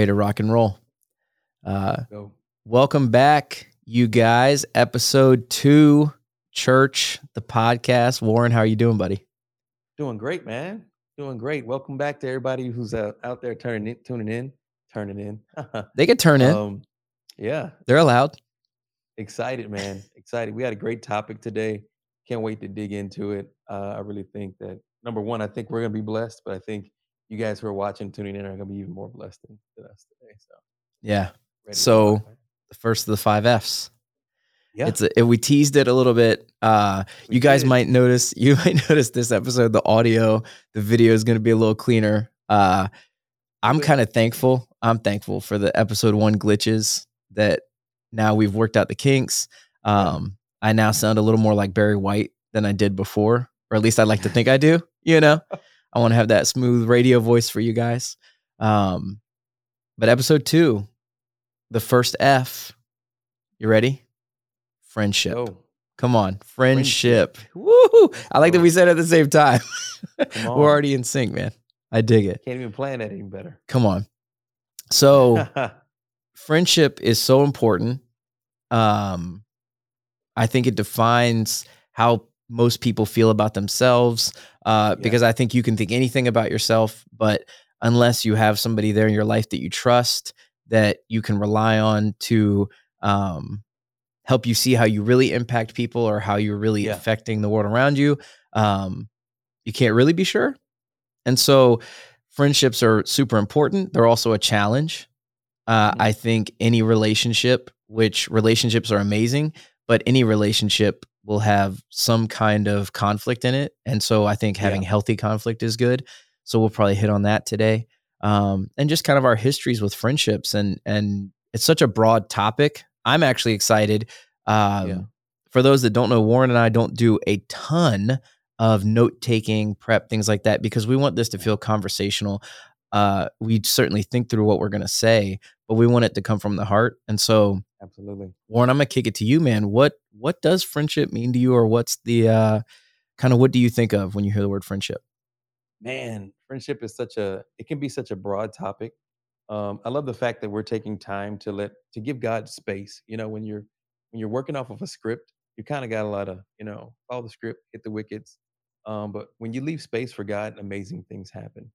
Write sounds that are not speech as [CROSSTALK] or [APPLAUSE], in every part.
ready to rock and roll. Uh, welcome back, you guys. Episode two, Church, the podcast. Warren, how are you doing, buddy? Doing great, man. Doing great. Welcome back to everybody who's uh, out there turning in, tuning in, turning in. [LAUGHS] they could turn in. Um, yeah, they're allowed. Excited, man. [LAUGHS] Excited. We had a great topic today. Can't wait to dig into it. Uh, I really think that number one, I think we're gonna be blessed, but I think you guys who are watching, tuning in, are gonna be even more blessed than, than us today. So yeah. So the first of the five Fs. Yeah. It's a, we teased it a little bit. Uh, we you guys did. might notice. [LAUGHS] You might notice this episode. The audio, the video is going to be a little cleaner. Uh, I'm kind of thankful. I'm thankful for the episode one glitches that now we've worked out the kinks. Um, I now sound a little more like Barry White than I did before, or at least I'd like to think I do. You know, [LAUGHS] I want to have that smooth radio voice for you guys. Um, but episode two, the first F. You ready? Friendship. Oh. Come on, friendship. friendship. Woo! I like that we said it at the same time. [LAUGHS] We're already in sync, man. I dig it. Can't even plan that any better. Come on. So, [LAUGHS] friendship is so important. Um, I think it defines how most people feel about themselves. Uh, yeah. Because I think you can think anything about yourself, but unless you have somebody there in your life that you trust, that you can rely on to um, help you see how you really impact people or how you're really yeah. affecting the world around you, um, you can't really be sure. And so, friendships are super important. They're also a challenge. Uh, mm-hmm. I think any relationship, which relationships are amazing, but any relationship will have some kind of conflict in it. And so I think having yeah. healthy conflict is good. So we'll probably hit on that today. Um, and just kind of our histories with friendships and and it's such a broad topic. I'm actually excited. Um, yeah. For those that don't know, Warren and I don't do a ton of note taking, prep, things like that, because we want this to feel conversational. Uh, we certainly think through what we're going to say, but we want it to come from the heart. And so, absolutely, Warren, I'm gonna kick it to you, man. What what does friendship mean to you, or what's the uh, kind of what do you think of when you hear the word friendship? Man, friendship is such a it can be such a broad topic. Um, I love the fact that we're taking time to let to give God space. You know, when you're when you're working off of a script, you kind of got a lot of you know follow the script, hit the wickets. Um, but when you leave space for God, amazing things happen.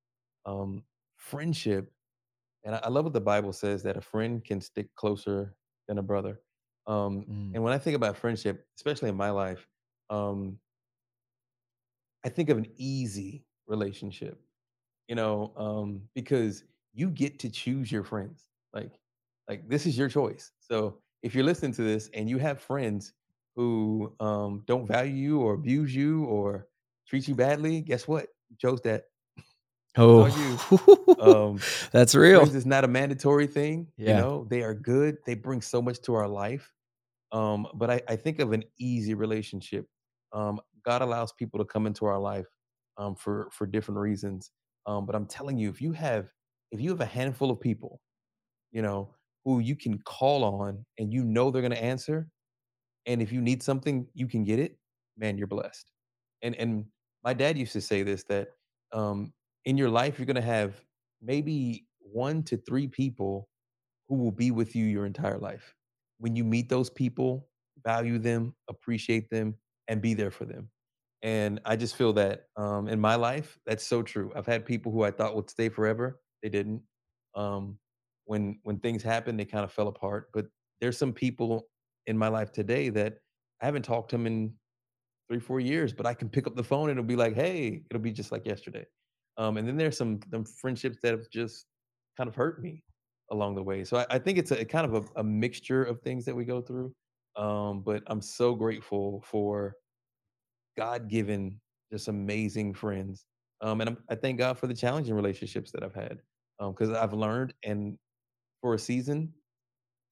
Um, friendship, and I, I, love what the Bible says that a friend can stick closer than a brother. Um, mm. And when I think about friendship, especially in my life, um, I think of an easy relationship, you know, um, because you get to choose your friends. Like, like this is your choice. So if you're listening to this and you have friends who um, don't value you or abuse you or treat you badly, guess what? You chose that. Oh, [LAUGHS] um, that's real. Is not a mandatory thing. Yeah. You know, they are good. They bring so much to our life. Um, but I, I think of an easy relationship. Um, God allows people to come into our life um, for for different reasons. Um, but I'm telling you, if you have if you have a handful of people, you know, who you can call on and you know they're going to answer, and if you need something, you can get it. Man, you're blessed. And and my dad used to say this that um, in your life you're going to have maybe one to three people who will be with you your entire life. When you meet those people, value them, appreciate them, and be there for them. And I just feel that um, in my life, that's so true. I've had people who I thought would stay forever, they didn't. Um, when when things happened, they kind of fell apart. But there's some people in my life today that I haven't talked to them in three, four years, but I can pick up the phone and it'll be like, hey, it'll be just like yesterday. Um, and then there's some some friendships that have just kind of hurt me along the way. So I, I think it's a, a kind of a, a, mixture of things that we go through. Um, but I'm so grateful for God given, just amazing friends. Um, and I'm, i thank God for the challenging relationships that I've had because um, I've learned. And for a season,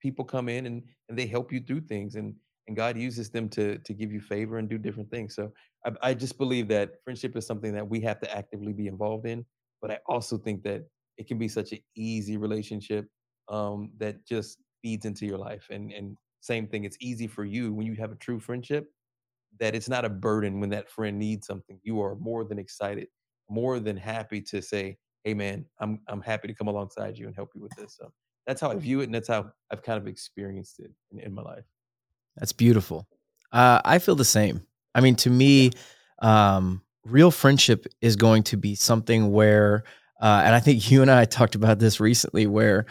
people come in and, and they help you through things, and and God uses them to to give you favor and do different things. So I, I just believe that friendship is something that we have to actively be involved in. But I also think that it can be such an easy relationship um, that just feeds into your life. And and same thing, it's easy for you when you have a true friendship that it's not a burden when that friend needs something. You are more than excited, more than happy to say, hey man, I'm I'm happy to come alongside you and help you with this. So that's how I view it, and that's how I've kind of experienced it in, in my life. That's beautiful. Uh, I feel the same. I mean, to me, um, real friendship is going to be something where, uh, and I think you and I [LAUGHS] talked about this recently, where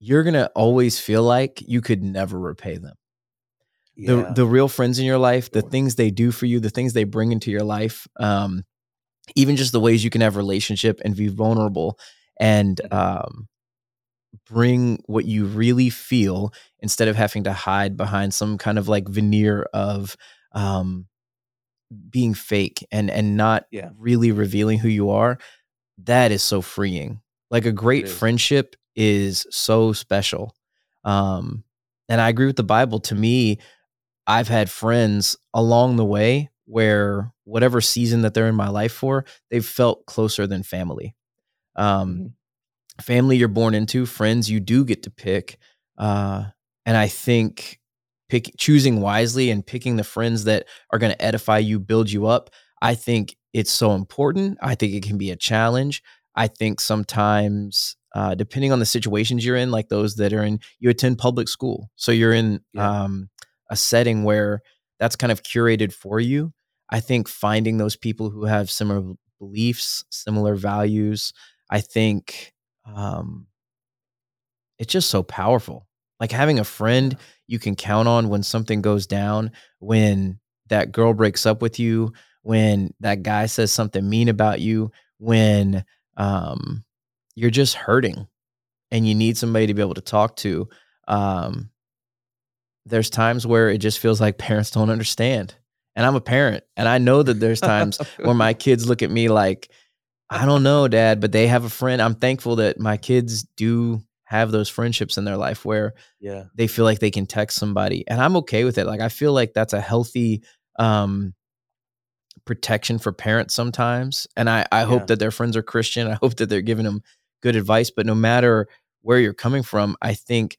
you're gonna always feel like you could never repay them. Yeah. The the real friends in your life, the things they do for you, the things they bring into your life, um, even just the ways you can have relationship and be vulnerable and mm-hmm. um, bring what you really feel instead of having to hide behind some kind of like veneer of um, being fake and and not yeah. really revealing who you are that is so freeing like a great friendship is so special um and i agree with the bible to me i've had friends along the way where whatever season that they're in my life for, they've felt closer than family. Um, mm-hmm. Family you're born into, friends you do get to pick. Uh, and I think pick choosing wisely and picking the friends that are going to edify you, build you up. I think it's so important. I think it can be a challenge. I think sometimes, uh, depending on the situations you're in, like those that are in, you attend public school, so you're in yeah. um, a setting where that's kind of curated for you. I think finding those people who have similar beliefs, similar values, I think um, it's just so powerful. Like having a friend you can count on when something goes down, when that girl breaks up with you, when that guy says something mean about you, when um, you're just hurting and you need somebody to be able to talk to. Um, there's times where it just feels like [LAUGHS] parents don't understand. And I'm a parent, and I know that there's times [LAUGHS] where my kids look at me like, I don't know, dad, but they have a friend. I'm thankful that my kids do have those friendships in their life where yeah. they feel like they can text somebody. And I'm okay with it. Like I feel like that's a healthy um protection for parents sometimes. And I, I yeah. hope that their friends are Christian. [LAUGHS] I hope that they're giving them good advice. But no matter where you're coming from, I think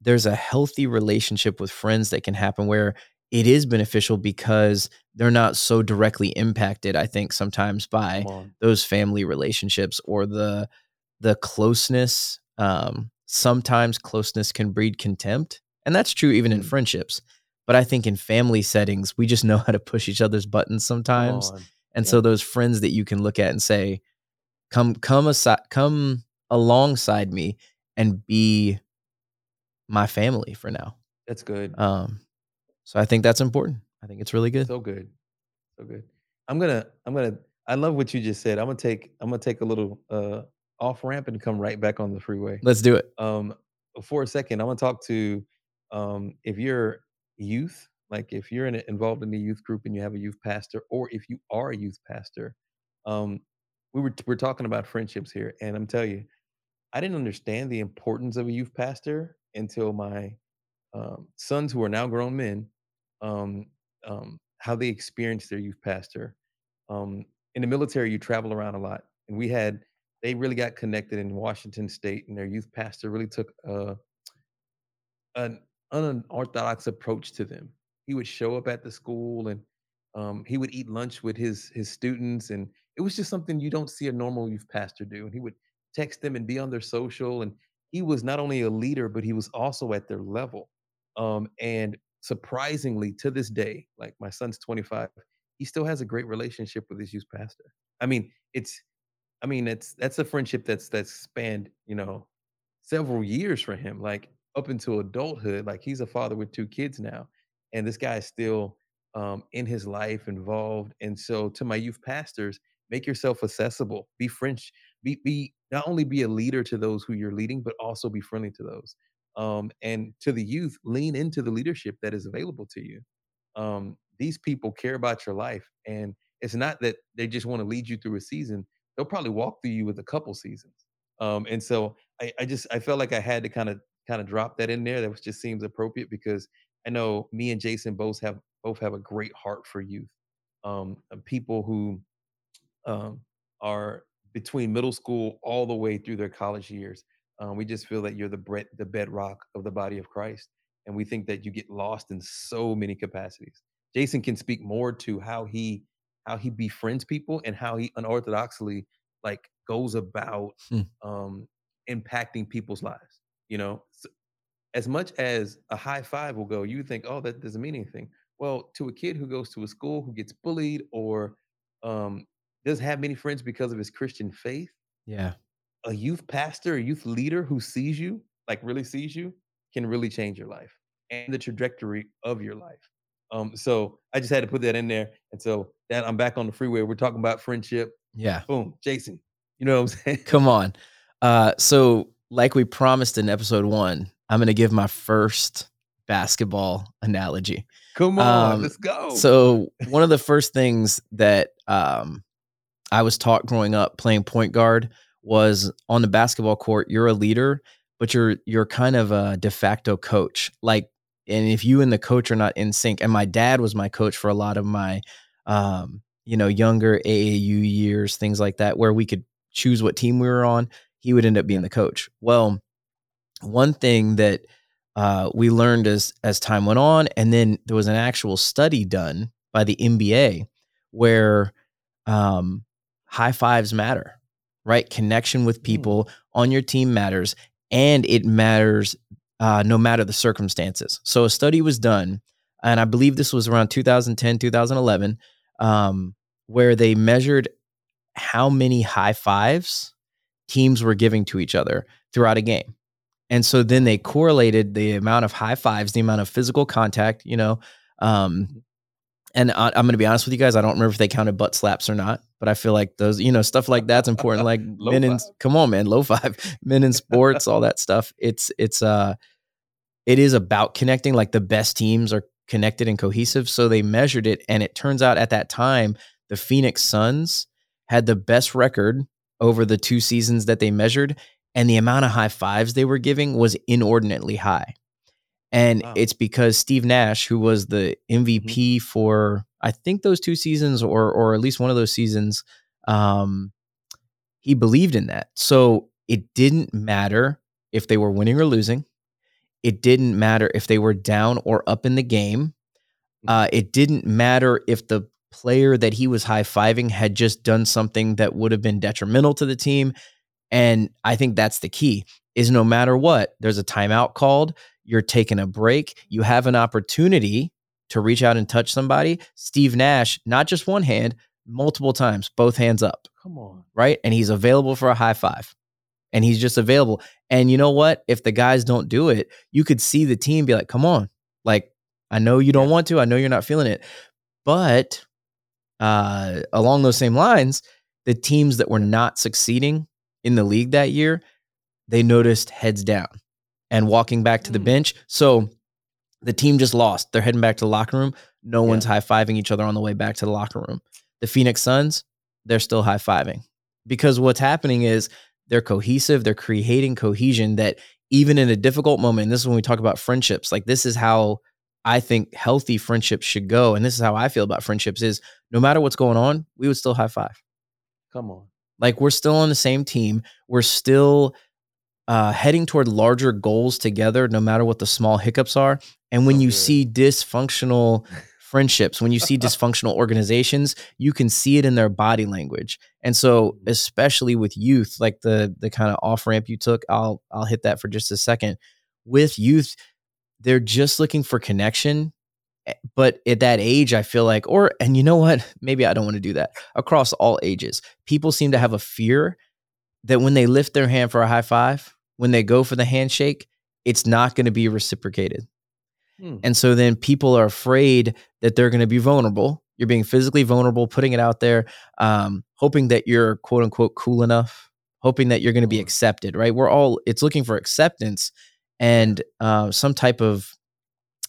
there's a healthy relationship with friends that can happen where it is beneficial because they're not so directly impacted i think sometimes by those family relationships or the the closeness um sometimes closeness can breed contempt and that's true even mm. in friendships but i think in family settings we just [LAUGHS] know how to push each other's buttons sometimes and yeah. so those friends that you can look at and say come come aside come alongside me and be my family for now. That's good. Um, so I think that's important. I think it's really good. So good, so good. I'm gonna, I'm gonna. I love what you just said. I'm gonna take, I'm gonna take a little uh off ramp and come right back on the freeway. Let's do it. Um, for a second, I'm gonna talk to, um, if you're youth, like if you're in a, involved in the youth group and you have a youth pastor, or if you are a youth pastor, um, we were we're talking about friendships here, and I'm telling you, I didn't understand the importance of a youth pastor until my um, sons, who are now grown men, um, um, how they experienced their youth pastor. Um, in the military, you travel around a lot, and we had they really got connected in Washington State, and their youth pastor really took a, an unorthodox approach to them. He would show up at the school, and um, he would eat lunch with his his students, and it was just something you don't see a normal youth pastor do. And he would text them and be on their social, and he was not only a leader, but he was also at their level. Um, and surprisingly, to this day, like my son's 25, he still has a great relationship with his youth pastor. I mean, it's, I mean, it's that's a friendship that's that's spanned, you know, several years for him, like up into adulthood. Like he's a father with two kids now, and this guy is still um, in his life involved. And so, to my youth pastors, make yourself accessible. Be French. Be be not only be a leader to those who you're leading, but also be friendly to those. Um, and to the youth, lean into the leadership that is available to you. Um, these people care about your life, and it's not that they just want to lead you through a season. They'll probably walk through you with a couple seasons. Um, and so I, I just I felt like I had to kind of kind of drop that in there. That was, just seems appropriate because I know me and Jason both have both have a great heart for youth. Um, people who um, are between middle school all the way through their college years. Um, we just feel that you're the the bedrock of the body of Christ, and we think that you get lost in so many capacities. Jason can speak more to how he how he befriends people and how he unorthodoxly like goes about hmm. um, impacting people's lives. You know, so as much as a high five will go, you think, oh, that doesn't mean anything. Well, to a kid who goes to a school who gets bullied or um, doesn't have many friends because of his Christian faith. Yeah. A youth pastor, a youth leader who sees you, like really sees you, can really change your life and the trajectory of your life. Um, so I just had to put that in there. And so that I'm back on the freeway. We're talking about friendship. Yeah. Boom. Jason. You know what I'm [LAUGHS] saying? Come on. Uh, so like we promised in episode one, I'm gonna give my first basketball analogy. Come on, um, let's go. So one of the first things that um, I was taught growing up playing point guard was on the basketball court, you're a leader, but you're you're kind of a de facto coach. Like, and if you and the coach are not in sync, and my dad was my coach for a lot of my um, you know, younger AAU years, things like that, where we could choose what team we were on, he would end up being the coach. Well, one thing that uh, we learned as as time went on, and then there was an actual study done by the NBA where um, high fives matter, right? Connection with hmm. people on your team matters, and it matters uh, no matter the circumstances. So a study was done, and I believe this was around 2010, 2011, um, where they measured how many high fives teams were giving to each other throughout a game. And so then they correlated the amount of high fives, the amount of physical contact, you know, um, and I, am going to be honest with you guys. I don't remember if they counted butt slaps or not, but I feel like those, you know, stuff like that's important. Like [LAUGHS] men in, come on, man, low five, [LAUGHS] men in sports, all that stuff. It's it's uh, it is about connecting. Like the best teams are connected and cohesive. So they measured it, and it turns out at that time the Phoenix Suns had the best record over the two seasons that they measured, and the amount of high fives they were giving was inordinately high. And wow. it's because Steve Nash, who was the MVP mm-hmm. for I think those two seasons or or at least one of those seasons, um, he believed in that. So it didn't matter if they were winning or losing. It didn't matter if they were down or up in the game. Mm-hmm. Uh, it didn't matter if the player that he was high fiving had just done something that would have been detrimental to the team. And I think that's the key is no matter what, there's a timeout called you're taking a break, you have an opportunity to reach out and touch somebody. Steve Nash, not just one hand, multiple times, both hands up. Come on. Right? And he's available for a high five. And he's just available. And you know what? If the guys don't do it, you could see the team be like, come on. Like, I know you don't want to. I know you're not feeling it. But uh, along those same lines, the teams that were not succeeding in the league that year, they noticed heads down and walking back to the mm. bench. So the team just lost. They're heading back to the locker room. No yeah. one's high fiving each other on the way back to the locker room. The Phoenix Suns, they're still high fiving because what's happening is they're cohesive. They're creating cohesion that even in a difficult moment, and this is when we talk about friendships, like this is how I think healthy friendships should go. And this is how I feel about friendships is no matter what's going on, we would still high five. Come on. Like we're still on the same team. We're still uh, heading toward larger goals together, no matter what the small hiccups are. And when you see dysfunctional [LAUGHS] friendships, when you see dysfunctional organizations, you can see it in their body language. And so, mm-hmm. especially with youth, like the the kind of off ramp you took, I'll I'll hit that for just a second. With youth, they're just looking for connection. Eh, but at that age, I feel like, or and you know what? [LAUGHS] Maybe I don't want to do that. Across all ages, people seem to have a fear that when they lift their hand for a high five, when they go for the handshake, it's not going to be reciprocated. Hmm. And so then people are afraid that they're going to be vulnerable. You're being physically vulnerable, putting it out there, um, hoping that you're quote unquote cool enough, hoping that you're going to be accepted, right? We're all, it's looking for acceptance and uh, some type of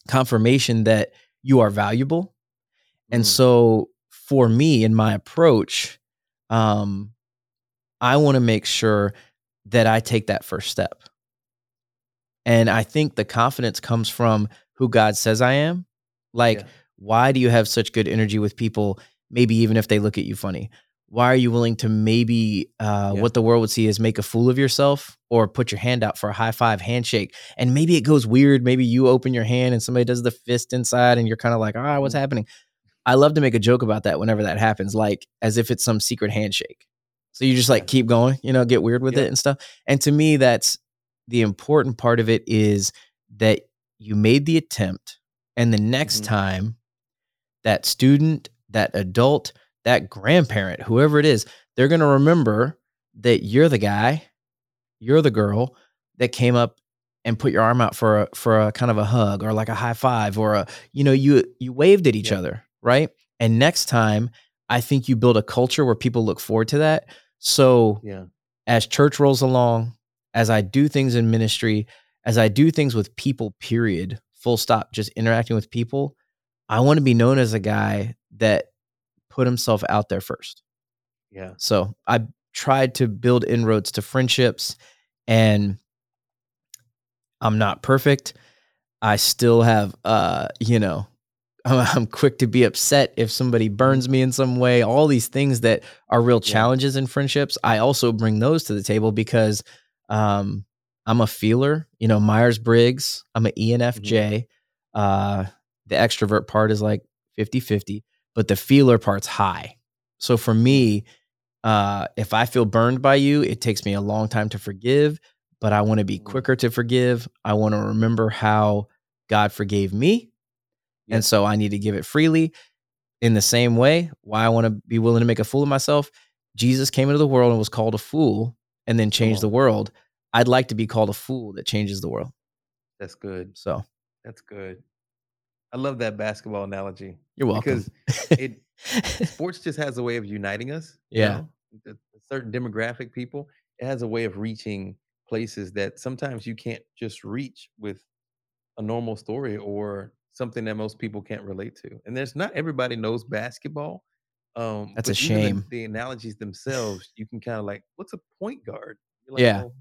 confirmation that you are valuable. And hmm. so for me, in my approach, um, I want to make sure that I take that first step. And I think the confidence comes from who God says I am. Like, yeah. why do you have such good energy with people, maybe even if they look at you funny? Why are you willing to maybe uh, yeah. what the world would see is make a fool of yourself or put your hand out for a high five handshake? And maybe it goes weird. Maybe you open your hand and somebody does the fist inside and you're kind of like, ah, what's mm. happening? I love to make a joke about that whenever that happens, like as if it's some secret handshake. So you just like keep going, you know, get weird with it and stuff. And to me, that's the important part of it is that you made the attempt, and the next mm-hmm. time that student, that adult, that grandparent, whoever it is, they're going to remember that you're the guy, you're the girl that came up and put your arm out for a for a kind of a hug or like a high five or a you know you you waved at each other, right? And next time, I think you build a culture where people look forward to that. So, yeah. as church rolls along, as I do things in ministry, as I do things with people, period, full stop, just interacting with people, I want to be known as a guy that put himself out there first. Yeah. So I tried to build inroads to friendships and I'm not perfect. I still have uh, you know, I'm quick to be upset if somebody burns me in some way. All these things that are real challenges yeah. in friendships, I also bring those to the table because um, I'm a feeler. You know, Myers Briggs. I'm an ENFJ. Mm-hmm. Uh, the extrovert part is like 50 50, but the feeler part's high. So for me, uh, if I feel burned by you, it takes me a long time to forgive, but I want to be mm-hmm. quicker to forgive. I want to remember how God forgave me and so I need to give it freely. In the same way, why I want to be willing to make a fool of myself. Jesus came into the world and was called a fool and then changed the world. I'd like to be called a fool that changes the world. That's good. So that's good. I love that basketball analogy. You're welcome. Because [LAUGHS] it sports just has a way of uniting us. Yeah. You know? certain demographic people, it has a way of reaching places that sometimes you can't just reach with a normal story or something that most people can't relate to. And there's not everybody knows basketball. Um, That's a shame. The, the, analogies themselves, you can kind of like, what's a point guard? Like, yeah. Well,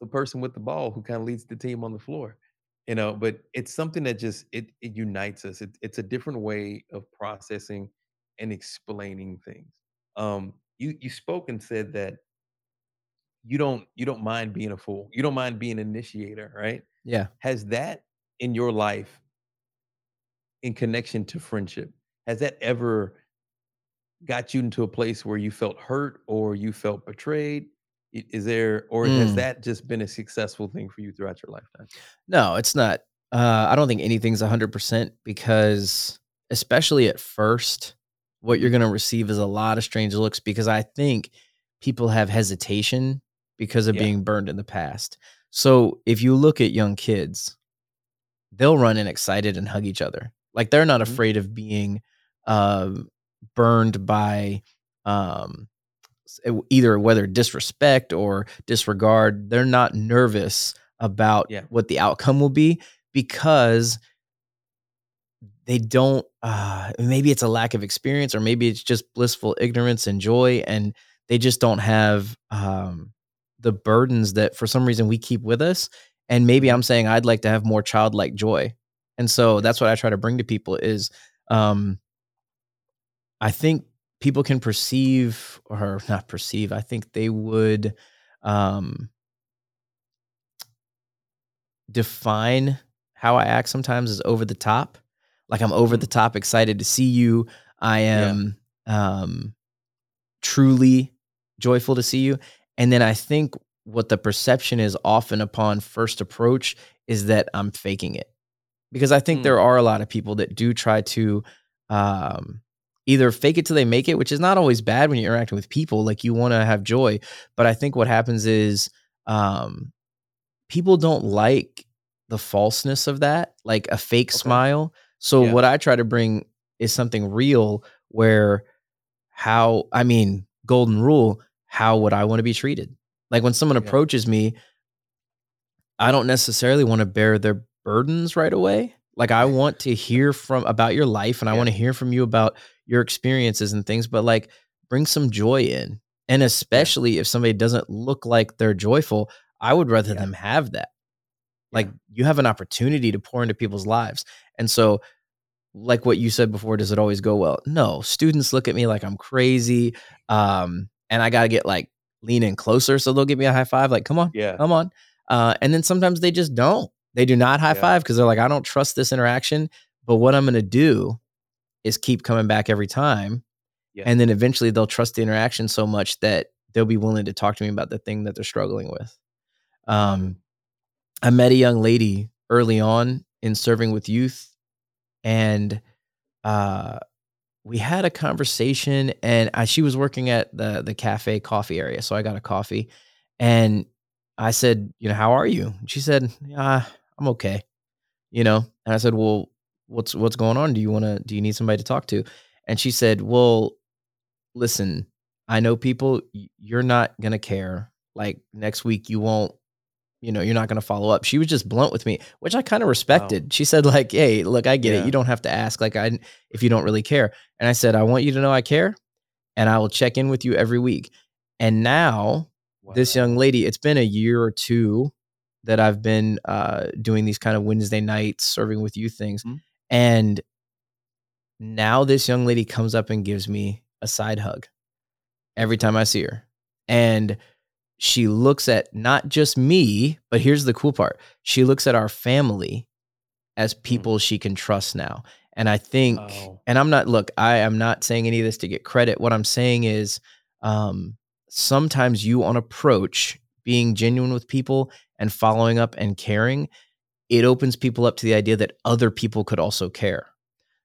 the person with the ball who kind of leads the team on the floor, you know. But it's something that just it it unites us. It, it's a different way of processing and explaining things. Um, you you spoke and said that you don't you don't mind being a fool. You don't mind being an initiator, right? Yeah. Has that in your life in connection to friendship? Has that ever got you into a place where you felt hurt or you felt betrayed? Is there or mm. has that just been a successful thing for you throughout your lifetime? No it's not. Uh, i don't think anything's 100% because especially at first what you're going to receive is a lot of strange looks because i think people have hesitation because of yeah. being burned in the past. So if you look at young kids they'll run in excited and hug each other. Like they're not mm-hmm. afraid of being um, burned by um, either whether disrespect or disregard. They're not nervous about yeah. what the outcome will be because they don't uh, maybe it's a lack of experience or maybe it's just blissful ignorance and joy and they just don't have um, the burdens that for some reason we keep with us and maybe i'm saying i'd like to have more childlike joy and so that's what i try to bring to people is um i think people can perceive or not perceive i think they would um define how i act sometimes as over the top like i'm over the mm-hmm. top excited to see you i am yeah. um truly joyful to see you and then i think what the perception is often upon first approach is that I'm faking it. Because I think mm. there are a lot of people that do try to um, either fake it till they make it, which is not always bad when you're interacting with people. Like you want to have joy. But I think what happens is um, people don't like the falseness of that, like a fake okay. smile. So yeah. what I try to bring is something real where how, I mean, golden rule, how would I want to be treated? Like when someone yeah. approaches me, I don't necessarily want to bear their burdens right away. Like I want to hear from about your life and yeah. I want to hear from you about your experiences and things, but like bring some joy in. And especially yeah. if somebody doesn't look like they're joyful, I would rather them have that. Like you have an opportunity to pour into people's lives. And so like what you said before, does it always go well? No, students look at me like I'm crazy. Um, and I got to get like lean in closer so they'll give me a high five like come on yeah come on uh, and then sometimes they just don't they do not high yeah. five because they're like i don't trust this interaction but what i'm going to do is keep coming back every time Yeah. And then eventually they'll trust the interaction so much that they'll be willing to talk to me about the thing that they're struggling with. Um, I met a young lady early on in serving with youth, and uh, we had a conversation. And I, she was working at the the cafe coffee area, so I got a coffee, and I said, you know, how are you? she said, ah, I'm okay, you know. And I said, well, what's what's going on? Do you want to? Do you need somebody to talk to? And she said, well, listen, I know people. You're not gonna care. Like next week, you won't you know, you're not going to follow up. She was just blunt with me, which I kind of respected. Wow. She said like, "Hey, look, I get yeah. it. You don't have to ask like I if you don't really care." And I said, "I want you to know I care, and I will check in with you every week." And now, wow. this young lady, it's been a year or two that I've been uh, doing these kind of Wednesday nights serving with you things, mm-hmm. and now this young lady comes up and gives me a side hug every time I see her, and she looks at not just me, but here's the cool part. She looks at our family as hmm. people she can trust now. And I think, oh. and I'm not, look, I am not saying any of this to get credit. What I'm saying is um, sometimes you on approach being genuine with people and following up and caring, it opens people up to the idea that other people could also care.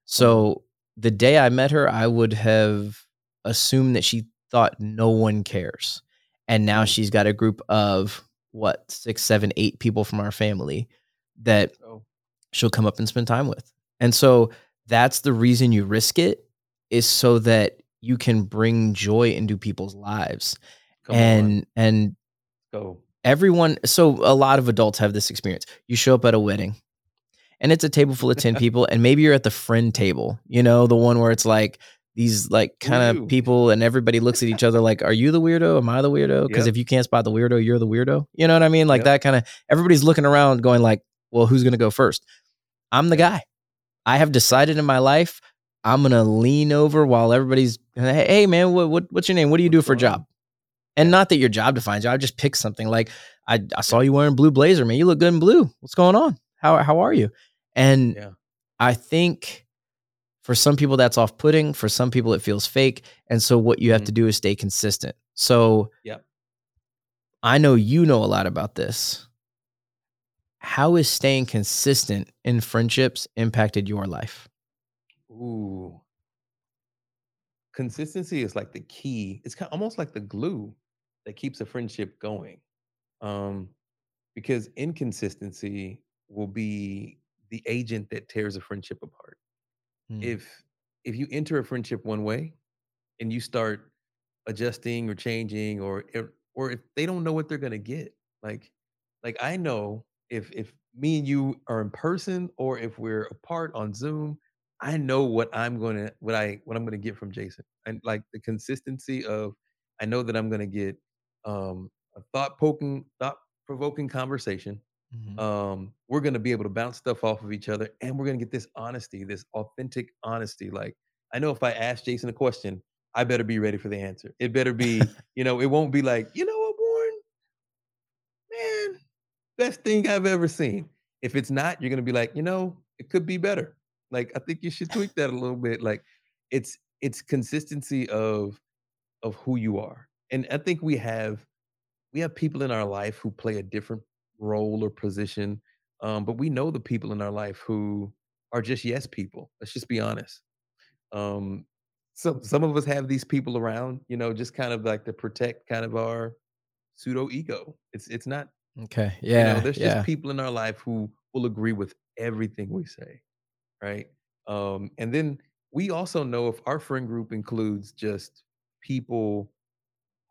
So the day I met her, I would have assumed that she thought no one cares and now she's got a group of what six seven eight people from our family that oh. she'll come up and spend time with and so that's the reason you risk it is so that you can bring joy into people's lives come and on. and go everyone so a lot of adults have this experience you show up at a wedding and it's a table full of 10 [LAUGHS] people and maybe you're at the friend table you know the one where it's like these like kind of people and everybody looks at each other like are you the weirdo? Am i the weirdo? Because yep. if you can't spot the weirdo you're the weirdo. You know what i mean? Like yep. that kind of everybody's looking around going like well who's going to go first? I'm the guy. I have decided in my life i'm going to lean over while everybody's hey, hey man what, what, what's your name? What do you do for a job? And not that your job defines you i just pick something like i, I saw you wearing blue blazer man. You look good in blue. What's going on? How, how are you? And yeah. i think for some people, that's off putting. For some people, it feels fake. And so, what you have mm-hmm. to do is stay consistent. So, yeah. I know you know a lot about this. How is staying consistent in friendships impacted your life? Ooh. Consistency is like the key. It's kind of almost like the glue that keeps a friendship going. Um, because inconsistency will be the agent that tears a friendship apart. Mm. If if you enter a friendship one way and you start adjusting or changing or or if they don't know what they're going to get. Like like I know if if me and you are in person or if we're apart on Zoom, I know what I'm going to what I what I'm going to get from Jason. And like the consistency of I know that I'm going to get um a thought poking thought provoking conversation Mm-hmm. Um, we're going to be able to bounce stuff off of each other and we're going to get this honesty, this authentic honesty. Like, I know if I ask Jason a question, I better be ready for the answer. It better be, [LAUGHS] you know, it won't be like, you know what, Warren? Man, best thing I've ever seen. If it's not, you're going to be like, you know, it could be better. Like, I think you should tweak that a little bit. Like, it's it's consistency of of who you are. And I think we have we have people in our life who play a different role or position. Um, but we know the people in our life who are just yes people. Let's just be honest. Um, so some of us have these people around, you know, just kind of like to protect kind of our pseudo ego. It's it's not okay. Yeah, you know, there's yeah. just people in our life who will agree with everything we say, right? Um, and then we also know if our friend group includes just people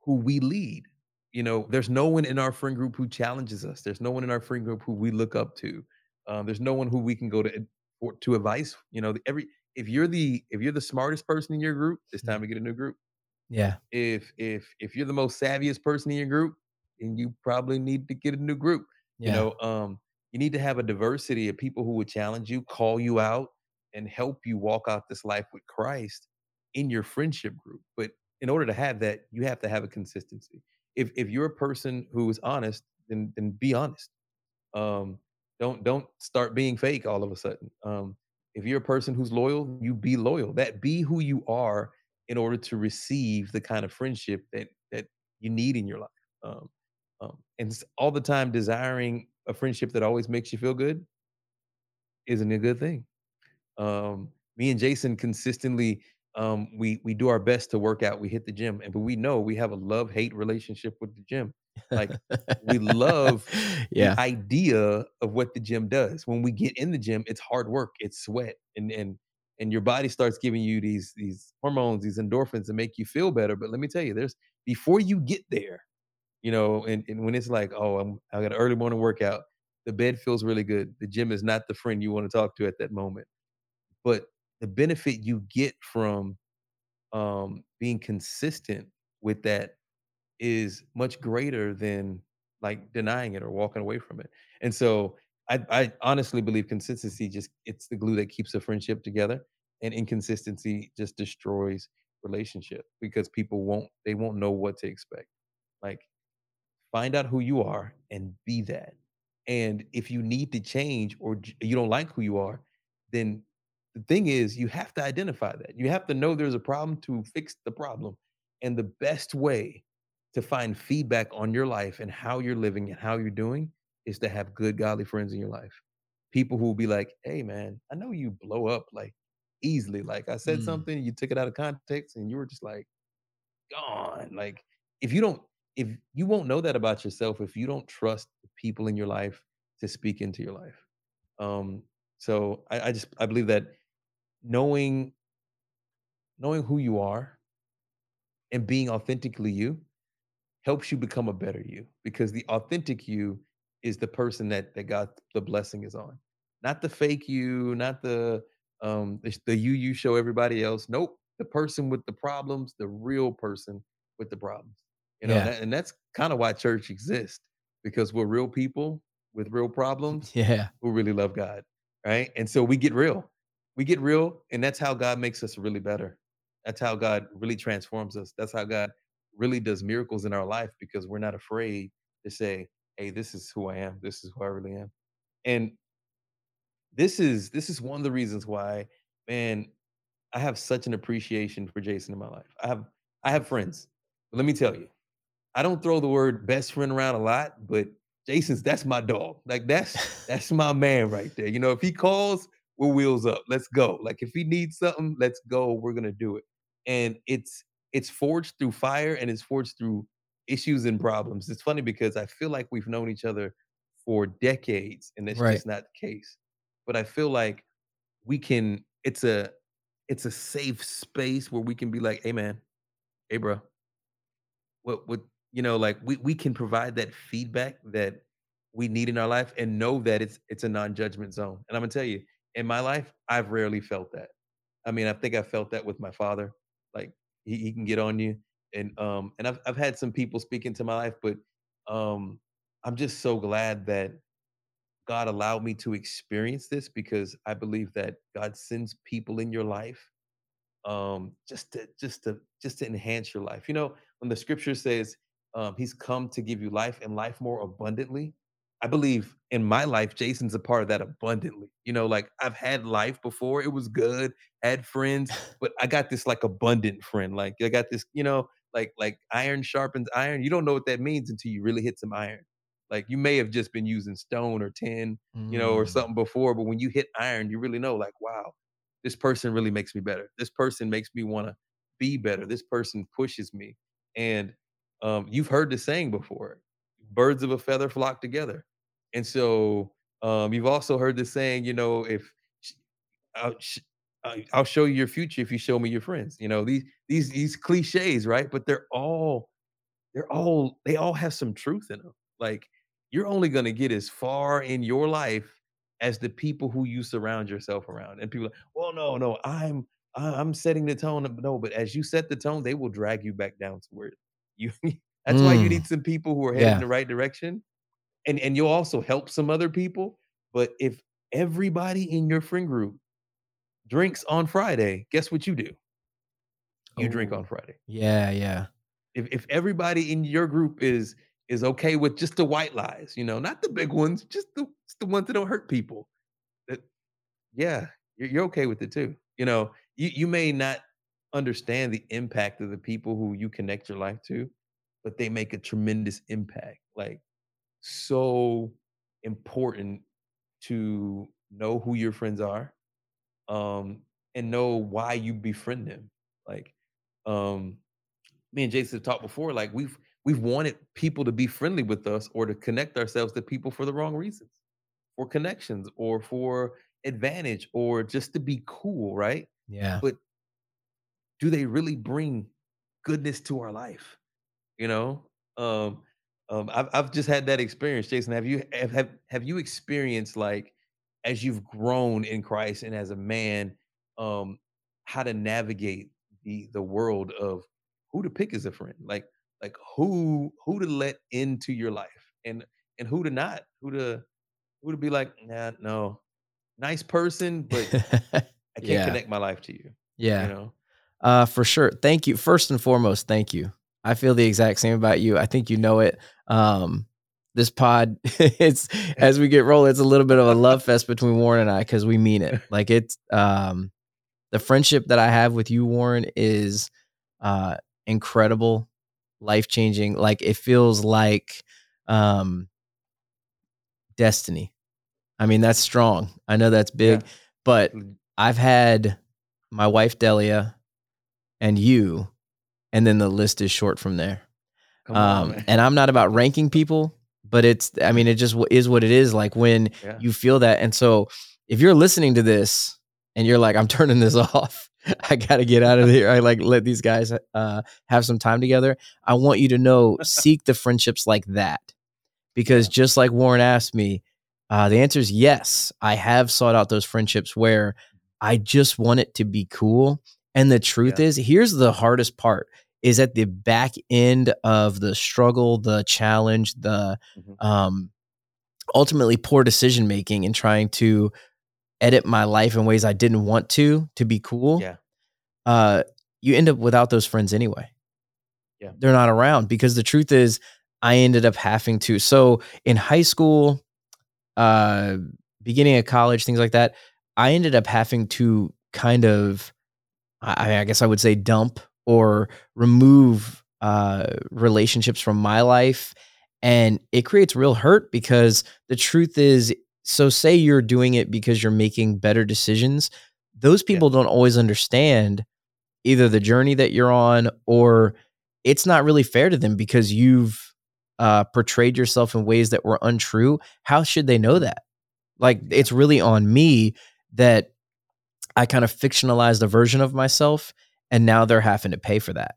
who we lead, you know, there's no one in our friend group who challenges us. There's no one in our friend group who we look up to. Um, there's no one who we can go to for, to advice. You know, every if you're the if you're the smartest person in your group, it's time to get a new group. Yeah. If if if you're the most savviest person in your group, then you probably need to get a new group. Yeah. You know, um, you need to have a diversity of people who would challenge you, call you out, and help you walk out this life with Christ in your friendship group. But in order to have that, you have to have a consistency if if you're a person who is honest, then then be honest. Um, don't don't start being fake all of a sudden. Um, if you're a person who's loyal, you be loyal. That be who you are in order to receive the kind of friendship that that you need in your life. Um, um, and all the time desiring a friendship that always makes you feel good isn't a good thing. Um, me and Jason consistently um, we we do our best to work out. We hit the gym, and but we know we have a love hate relationship with the gym. Like we love [LAUGHS] yeah. the idea of what the gym does. When we get in the gym, it's hard work, it's sweat, and and and your body starts giving you these these hormones, these endorphins that make you feel better. But let me tell you, there's before you get there, you know, and, and when it's like, oh, I'm I got an early morning workout, the bed feels really good. The gym is not the friend you want to talk to at that moment. But the benefit you get from um, being consistent with that is much greater than like denying it or walking away from it. And so I, I honestly believe consistency just it's the glue that keeps a friendship together, and inconsistency just destroys relationship because people won't they won't know what to expect. Like find out who you are and be that. And if you need to change or you don't like who you are, then the thing is, you have to identify that. You have to know there's a problem to fix the problem. And the best way to find feedback on your life and how you're living and how you're doing is to have good, godly friends in your life. People who will be like, hey, man, I know you blow up like easily. Like I said mm. something, you took it out of context and you were just like, gone. Like if you don't, if you won't know that about yourself, if you don't trust the people in your life to speak into your life. Um, so I, I just I believe that knowing knowing who you are and being authentically you helps you become a better you because the authentic you is the person that that got the blessing is on. Not the fake you not the um the, the you you show everybody else. Nope. The person with the problems the real person with the problems you know yeah. that, and that's kind of why church exists because we're real people with real [LAUGHS] problems yeah. who really love god right? And so we get real we get real, and that's how God makes us really better. That's how God really transforms us. That's how God really does miracles in our life because we're not afraid to say, "Hey, this is who I am. This is who I really am." And this is this is one of the reasons why, man, I have such an appreciation for Jason in my life. I have I have friends. But let me tell you, I don't throw the word best friend around a lot, but Jason's that's my dog. Like that's [LAUGHS] that's my man right there. You know, if he calls, we're wheels up. Let's go. Like if he needs something, let's go. We're gonna do it. And it's it's forged through fire and it's forged through issues and problems. It's funny because I feel like we've known each other for decades, and that's right. just not the case. But I feel like we can. It's a it's a safe space where we can be like, hey man, hey bro, what what you know, like we we can provide that feedback that we need in our life and know that it's it's a non-judgment zone. And I'm gonna tell you, in my life, I've rarely felt that. I mean, I think I felt that with my father. Like he, he can get on you. And um and I've I've had some people speak into my life, but um I'm just so glad that God allowed me to experience this because I believe that God sends people in your life um just to just to just to enhance your life. You know, when the scripture says um he's come to give you life and life more abundantly, I believe in my life, Jason's a part of that abundantly. You know, like I've had life before, it was good, had friends, [LAUGHS] but I got this like abundant friend. Like I got this, you know, like like iron sharpens iron. You don't know what that means until you really hit some iron. Like you may have just been using stone or tin, you know, or mm. something before, but when you hit iron, you really know, like, wow, this person really makes me better. This person makes me want to be better. This person pushes me. And um, you've heard the saying before birds of a feather flock together and so um, you've also heard the saying, you know, if I'll, I'll show you your future if you show me your friends. You know, these these these cliches, right? But they're all they're all they all have some truth in them. Like you're only going to get as far in your life as the people who you surround yourself around. And people, are, well, no, no, I'm I'm setting the tone. No, but as you set the tone, they will drag you back down to where you. [LAUGHS] that's mm. why you need some people who are heading yeah. in the right direction and and you'll also help some other people. But if everybody in your friend group drinks on Friday, guess what you do? You oh, drink on Friday. Yeah, yeah. If if everybody in your group is is okay with just the white lies, you know, not the big ones, just the just the ones that don't hurt people. That yeah, you're, you're okay with it too. You know, you you may not understand the impact of the people who you connect your life to, but they make a tremendous impact. Like so important to know who your friends are um and know why you befriend them. Like um me and Jason have talked before, like we've we've wanted people to be friendly with us or to connect ourselves to people for the wrong reasons, for connections or for advantage or just to be cool, right? Yeah. But do they really bring goodness to our life? You know, um, um, I've I've just had that experience, Jason. Have you have have, have you experienced like as you've grown in Christ and as a man, um, how to navigate the the world of who to pick as a friend, like like who who to let into your life and and who to not, who to who to be like, nah, no, nice person, but [LAUGHS] I can't Yeah. connect my life to you. You Yeah. know, Uh, for sure. Thank you. First and foremost, thank you. I feel the exact same about you. I think you know it. Um, this pod, [LAUGHS] it's as we get rolling, it's a little bit of a love [LAUGHS] fest between Warren and I because we mean it. Like it's um, the friendship that I have with you, Warren, is uh, incredible, life changing. Like it feels like um, destiny. I mean, that's strong. I know that's big, Yeah. but Mm. I've had my wife Delia and you, and then the list is short from there. come on, Um, man. and I'm not about ranking people, but it's I mean it just is what it is. Like when Yeah. you feel that, and so if you're listening to this and you're like, I'm turning this [LAUGHS] off. I gotta get out of [LAUGHS] here. I like let these guys uh, have some time together. I want you to know, seek the friendships like that, because just like Warren asked me, uh, the answer is yes. I have sought out those friendships where I just want it to be cool. And the truth Yeah. is, here's the hardest part: is at the back end of the struggle, the challenge, the Mhm. um, ultimately poor decision making and trying to edit my life in ways I didn't want to to be cool. Yeah. Uh, you end up without those friends anyway. Yeah. They're not around because the truth is, I ended up having to. So in high school, uh, beginning of college, things like that, I ended up having to kind of, I, I guess I would say, dump or remove uh, relationships from my life. And it creates real hurt because the truth is, so say you're doing it because you're making better decisions. Those Yeah. people don't always understand either the journey that you're on or it's not really fair to them because you've uh, portrayed yourself in ways that were untrue. How should they know that? Like, it's really on me that I kind of fictionalized a version of myself and now they're having to pay for that.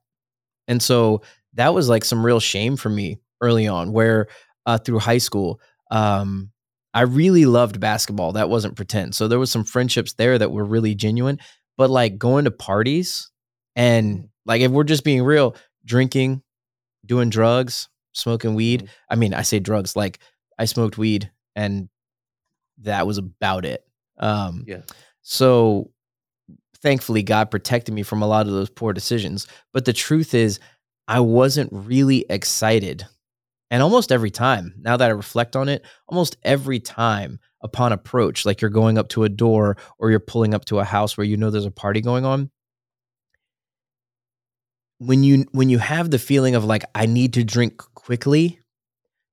And so that was like some real shame for me early on, where uh, through high school, um, I really loved basketball. That wasn't pretend. So there was some friendships there that were really genuine. But like going to parties and like if we're just being real, drinking, doing drugs, smoking weed. Mhm. I mean, I say drugs like I smoked weed and that was about it. Um, Yeah. So thankfully, God protected me from a lot of those poor decisions. But the truth is, I wasn't really excited. And almost every time, now that I reflect on it, almost every time upon approach, like you're going up to a door or you're pulling up to a house where you know there's a party going on, when you when you have the feeling of like I need to drink quickly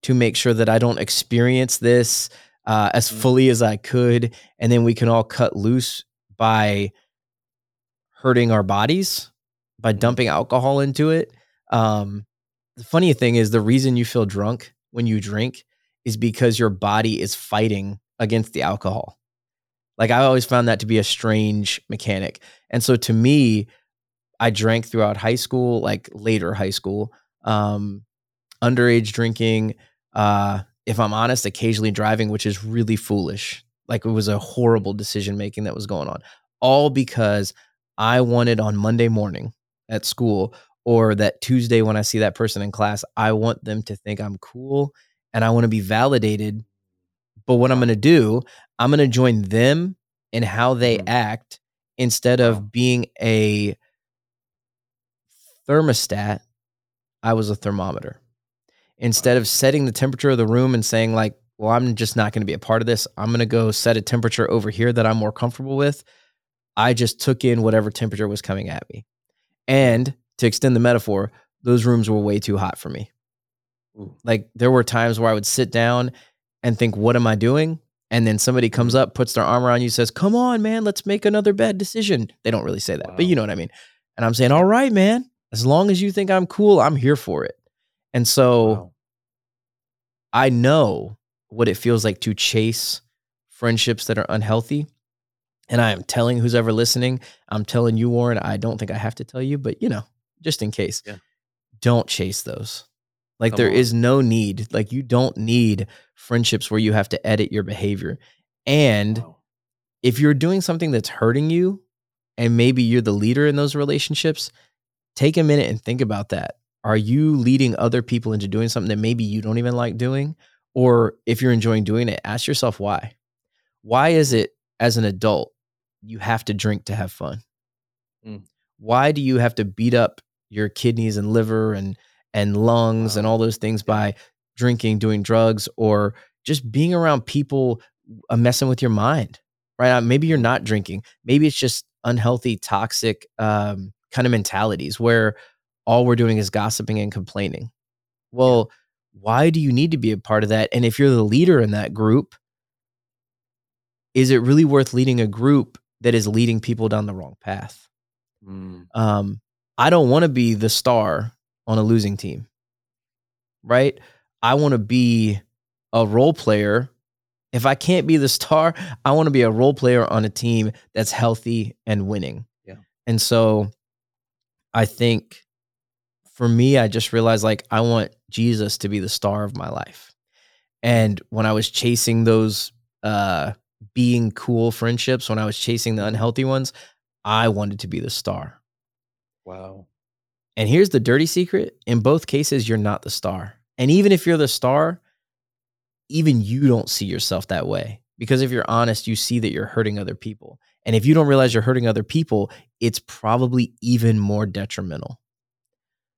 to make sure that I don't experience this uh, as Mm. fully as I could, and then we can all cut loose by hurting our bodies by Mhm. dumping alcohol into it. Um, the funny thing is, the reason you feel drunk when you drink is because your body is fighting against the alcohol. Like I always found that to be a strange mechanic. And so to me, I drank throughout high school, like later high school, um, underage drinking. Uh, if I'm honest, occasionally driving, which is really foolish. Like it was a horrible decision making that was going on, all because I wanted on Monday morning at school or that Tuesday when I see that person in class, I want them to think I'm cool and I want to be validated. But what I'm going to do, I'm going to join them in how they Mhm. act instead of being a thermostat, I was a thermometer. Instead of setting the temperature of the room and saying, like, well, I'm just not going to be a part of this, I'm going to go set a temperature over here that I'm more comfortable with. I just took in whatever temperature was coming at me. And to extend the metaphor, those rooms were way too hot for me. Ooh. Like there were times where I would sit down and think, what am I doing? And then somebody comes up, puts their arm around you, says, Come on, man, let's make another bad decision. They don't really say that, wow. but you know what I mean. And I'm saying, All right, man, as long as you think I'm cool, I'm here for it. And so wow. I know what it feels like to chase friendships that are unhealthy. And I am telling who's ever listening, I'm telling you, Warren, I don't think I have to tell you, but you know, just in case, yeah. don't chase those. Like Come there on. is no need. Like you don't need friendships where you have to edit your behavior. And wow. if you're doing something that's hurting you and maybe you're the leader in those relationships, take a minute and think about that. Are you leading other people into doing something that maybe you don't even like doing? Or if you're enjoying doing it, ask yourself why. Why is it as an adult you have to drink to have fun? Mm. Why do you have to beat up your kidneys and liver and and lungs wow. and all those things by drinking, doing drugs, or just being around people uh, messing with your mind? Right? Uh, maybe you're not drinking. Maybe it's just unhealthy, toxic um, kind of mentalities where all we're doing is gossiping and complaining. Well, why do you need to be a part of that? And if you're the leader in that group, is it really worth leading a group that is leading people down the wrong path? Mm. Um, I don't want to be the star on a losing team, right? I want to be a role player. If I can't be the star, I want to be a role player on a team that's healthy and winning. Yeah. And so I think for me, I just realized like I want Jesus to be the star of my life. And when I was chasing those uh being cool friendships, when I was chasing the unhealthy ones, I wanted to be the star. Wow. And here's the dirty secret in both cases, you're not the star. And even if you're the star, even you don't see yourself that way. Because if you're honest, you see that you're hurting other people. And if you don't realize you're hurting other people, it's probably even more detrimental.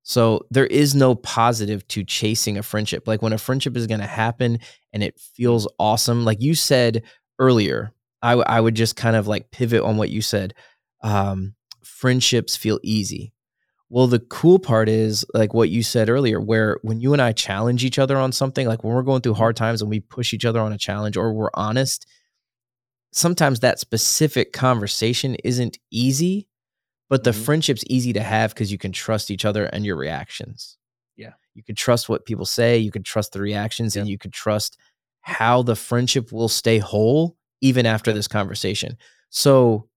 So there is no positive to chasing a friendship. Like when a friendship is going to happen and it feels awesome, like you said earlier, I, I would just kind of like pivot on what you said. Um, friendships feel easy. Well, the cool part is like what you said earlier, where when you and I challenge each other on something, like when we're going through hard times and we push each other on a challenge or we're honest, sometimes that specific conversation isn't easy, but the mm-hmm. friendship's easy to have because you can trust each other and your reactions. Yeah. You can trust what people say, you can trust the reactions, and you can trust how the friendship will stay whole even after this conversation. So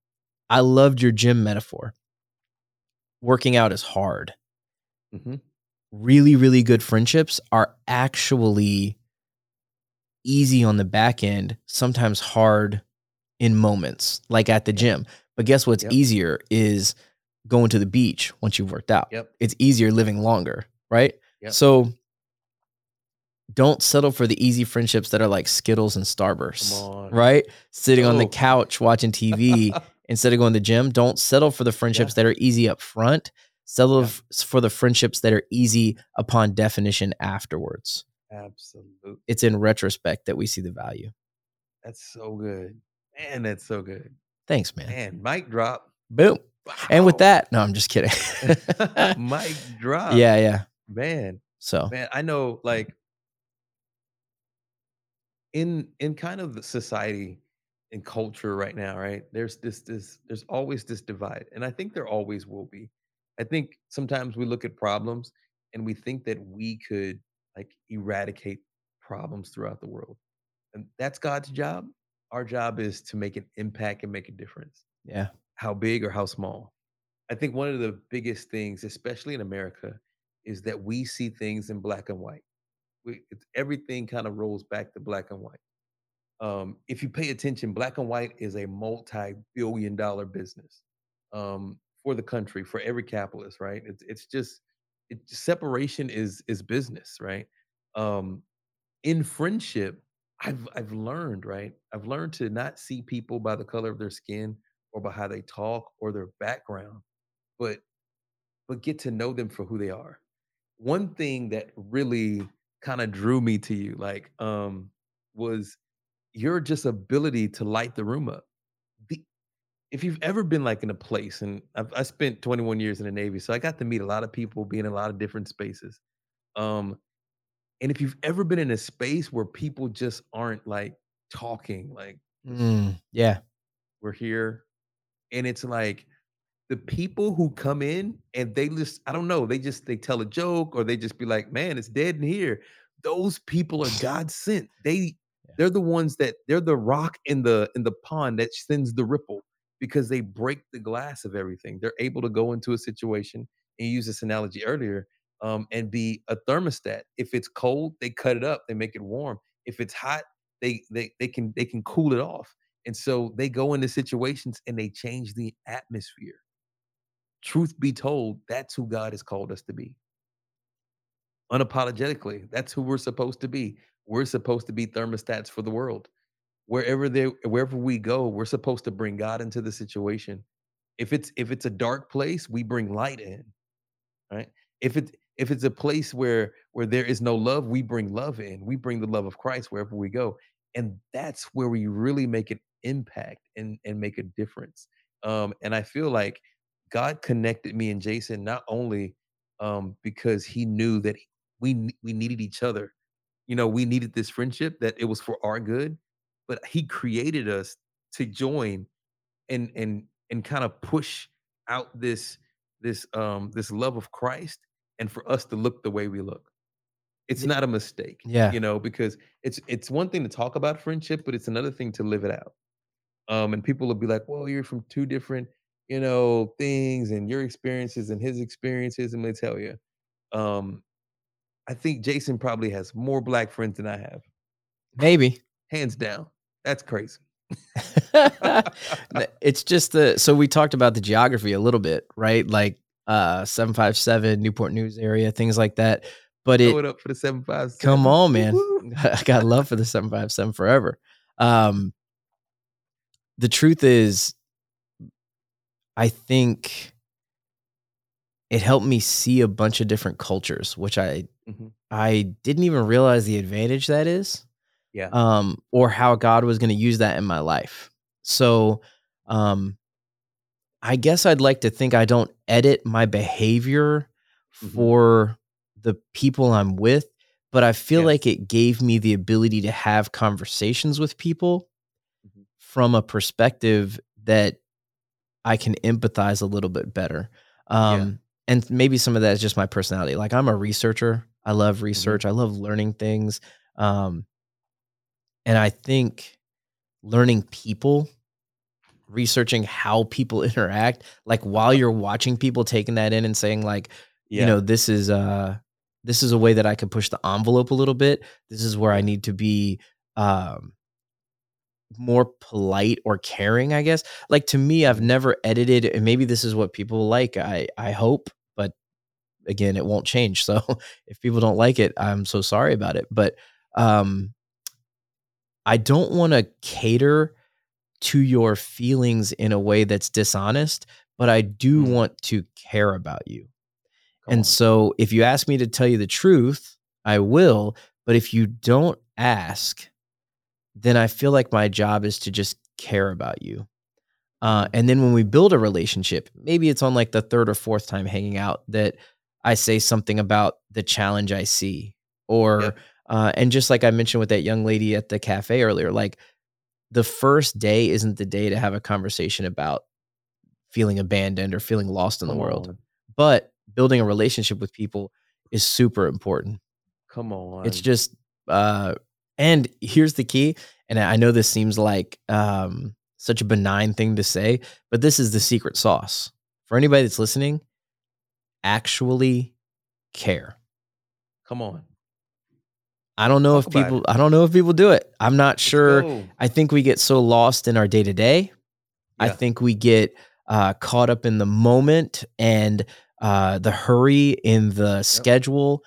I loved your gym metaphor. Working out is hard. Mm-hmm. Really, really good friendships are actually easy on the back end, sometimes hard in moments, like at the gym. But guess what's yep. easier is going to the beach once you've worked out. Yep. It's easier living longer, right? Yep. So don't settle for the easy friendships that are like Skittles and Starbursts, right? Sitting oh. on the couch watching TV [LAUGHS] instead of going to the gym. Don't settle for the friendships yeah. that are easy up front. Settle yeah. for the friendships that are easy upon definition afterwards. Absolutely. It's in retrospect that we see the value. That's so good. Man, that's so good. Thanks, man. Man, mic drop. Boom. Wow. And with that, no, I'm just kidding. [LAUGHS] [LAUGHS] mic drop. Yeah, yeah. Man. So, man, I know like in in kind of the society and culture right now, right? There's this this there's always this divide. And I think there always will be. I think sometimes we look at problems and we think that we could like eradicate problems throughout the world. And that's God's job our job is to make an impact and make a difference. Yeah. How big or how small. I think one of the biggest things, especially in America, is that we see things in black and white. We, everything kind of rolls back to black and white. Um, if you pay attention, black and white is a multi-billion dollar business um, for the country, for every capitalist, right? It's it's just it, separation is is business, right? Um, in friendship, I've I've learned, right? I've learned to not see people by the color of their skin or by how they talk or their background, but but get to know them for who they are. One thing that really kind of drew me to you, like, um, was your just ability to light the room up. The, if you've ever been like in a place, and I've, I spent 21 years in the Navy, so I got to meet a lot of people, be in a lot of different spaces. Um, and if you've ever been in a space where people just aren't like talking, like, mm, yeah, we're here, and it's like the people who come in and they just, I don't know, they just they tell a joke or they just be like, man, it's dead in here. Those people are [LAUGHS] God sent. They they're the ones that they're the rock in the in the pond that sends the ripple because they break the glass of everything. They're able to go into a situation and use this analogy earlier um, and be a thermostat. If it's cold, they cut it up, they make it warm. If it's hot, they they they can they can cool it off. And so they go into situations and they change the atmosphere. Truth be told, that's who God has called us to be. Unapologetically, that's who we're supposed to be. We're supposed to be thermostats for the world. Wherever they wherever we go, we're supposed to bring God into the situation. If it's if it's a dark place, we bring light in. Right? If it's if it's a place where where there is no love, we bring love in. We bring the love of Christ wherever we go. And that's where we really make an impact and and make a difference. Um, and I feel like God connected me and Jason not only um, because He knew that we we needed each other. You know, we needed this friendship that it was for our good, but He created us to join and and and kind of push out this this um this love of Christ and for us to look the way we look. It's not a mistake. Yeah. You know, because it's it's one thing to talk about friendship, but it's another thing to live it out. Um, and people will be like, well, you're from two different, you know, things and your experiences and his experiences. And they tell you, um, I think Jason probably has more black friends than I have. Maybe. Hands down. That's crazy. [LAUGHS] it's just the so we talked about the geography a little bit, right? Like uh 757 Newport News area, things like that. But it, it up for the 757. Come on, man. [LAUGHS] I got love for the 757 forever. Um the truth is I think it helped me see a bunch of different cultures, which I mm-hmm. I didn't even realize the advantage that is. Yeah. Um, or how God was going to use that in my life. So, um, I guess I'd like to think I don't edit my behavior mm-hmm. for the people I'm with, but I feel yes. like it gave me the ability to have conversations with people mm-hmm. from a perspective that I can empathize a little bit better. Um, yeah. And maybe some of that is just my personality. Like I'm a researcher. I love mm-hmm. research. Mm-hmm. I love learning things. Um, and I think learning people, researching how people [LAUGHS] interact, like while you're watching people taking that in and saying like, yeah. you know, this is uh this is a way that I could push the envelope a little bit. This is where I need to be um more polite or caring, I guess. Like to me, I've never edited and maybe this is what people like. I I hope, but again, it won't change. So [LAUGHS] if people don't like it, I'm so sorry about it. But um I don't want to cater to your feelings in a way that's dishonest, but I do mm. want to care about you. And on. so if you ask me to tell you the truth, I will. But if you don't ask, then I feel like my job is to just care about you. Uh, mm. and then when we build a relationship, maybe it's on like the third or fourth time hanging out that I say something about the challenge I see or. Uh, and just like I mentioned with that young lady at the cafe earlier, like the first day isn't the day to have a conversation about feeling abandoned or feeling lost in Come the world. On. But building a relationship with people is super important. Come on. It's just uh and here's the key and I know this seems like um such a benign thing to say, but this is the secret sauce. For anybody that's listening, actually care. Come on. I don't know Talk if people it. I don't know if people do it. I'm not sure. I think we get so lost in our day to day. I think we get uh, caught up in the moment and uh, the hurry in the yep. schedule.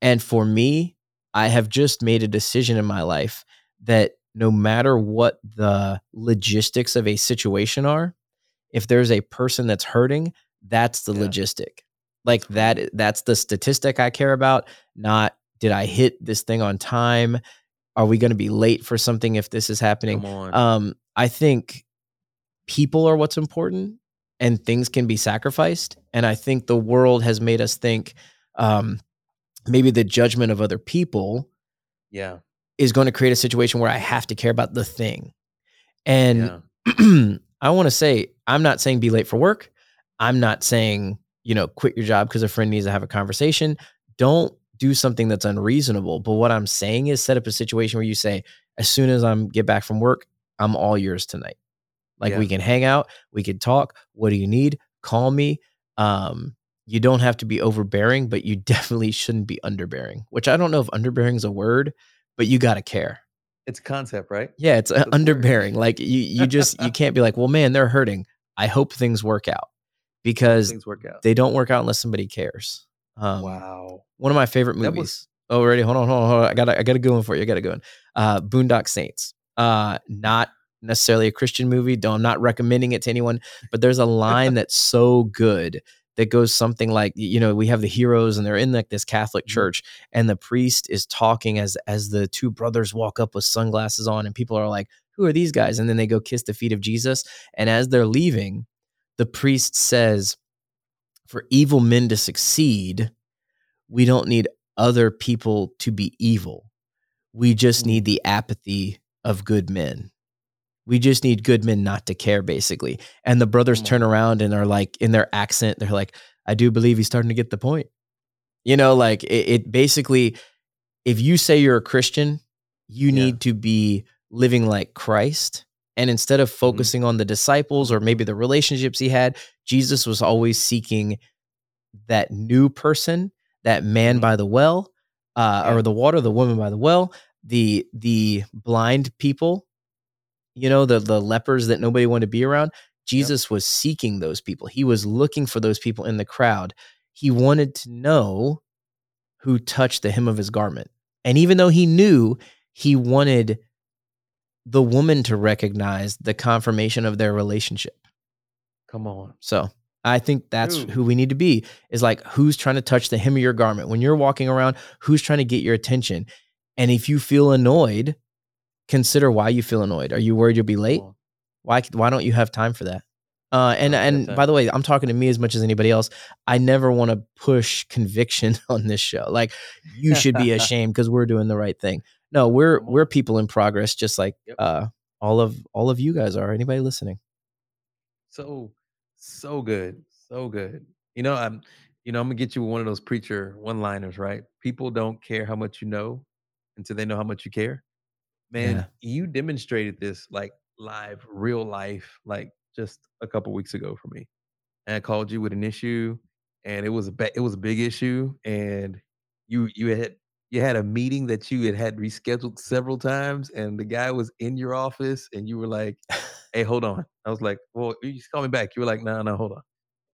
And for me, I have just made a decision in my life that no matter what the logistics of a situation are, if there's a person that's hurting, that's the yeah. logistic. Like that that's the statistic I care about, not did I hit this thing on time? Are we going to be late for something if this is happening? Um, I think people are what's important and things can be sacrificed. And I think the world has made us think um, maybe the judgment of other people yeah is going to create a situation where I have to care about the thing. And yeah. [CLEARS THROAT] I want to say, I'm not saying be late for work. I'm not saying, you know, quit your job because a friend needs to have a conversation. Don't do something that's unreasonable. But what I'm saying is set up a situation where you say, as soon as I'm get back from work, I'm all yours tonight. Like yeah. we can hang out, we can talk. What do you need? Call me. Um, you don't have to be overbearing, but you [LAUGHS] definitely shouldn't be underbearing, which I don't know if underbearing is a word, but you got to care. It's a concept, right? Yeah, it's uh, underbearing. Like you, you just you [LAUGHS] can't be like, well, man, they're hurting. I hope things work out because things work out. they don't work out unless somebody cares. Um, wow, one of my favorite movies. Was- oh, ready? Hold on, hold on, hold on. I got I got a good one for you. I got a good one. Uh, Boondock Saints. Uh, not necessarily a Christian movie. Don't I'm not recommending it to anyone, but there's a line that's so good that goes something like you know we have the heroes and they're in like this catholic mm-hmm. church and the priest is talking as as the two brothers walk up with sunglasses on and people are like who are these guys and then they go kiss the feet of jesus and as they're leaving the priest says for evil men to succeed we don't need other people to be evil we just need the apathy of good men we just need good men not to care, basically. And the brothers turn around and are like, in their accent, they're like, I do believe he's starting to get the point. You know, like it, it basically, if you say you're a Christian, you yeah. need to be living like Christ. And instead of mm-hmm. focusing mm-hmm. on the disciples or maybe the relationships he had, Jesus was always seeking that new person, that man mm-hmm. by the well, uh, yeah. or the water, the woman by the well, the the blind people you know, the the lepers that nobody wanted to be around. Jesus yep. was seeking those people. He was looking for those people in the crowd. He wanted to know who touched the hem of his garment. And even though he knew, he wanted the woman to recognize the confirmation of their relationship. Come on. So I think that's Ooh. who we need to be is like, who's trying to touch the hem of your garment? When you're walking around, who's trying to get your attention? And if you feel annoyed consider why you feel annoyed. Are you worried you'll be late? Why why don't you have time for that? Uh, and and by the way, I'm talking to me as much as anybody else. I never want to push conviction [LAUGHS] on this show. Like you should be [LAUGHS] ashamed because we're doing the right thing. No, we're we're people in progress, just like uh, all of all of you guys are. Anybody listening? So so good, so good. You know, I'm you know I'm gonna get you one of those preacher one liners, right? People don't care how much you know until they know how much you care. Man, yeah. you demonstrated this like live, real life, like just a couple weeks ago for me. And I called you with an issue, and it was a it was a big issue, and you you had you had a meeting that you had had rescheduled several times, and the guy was in your office, and you were like, "Hey, hold on." I was like, "Well, you just call me back." You were like, "No, no, hold on."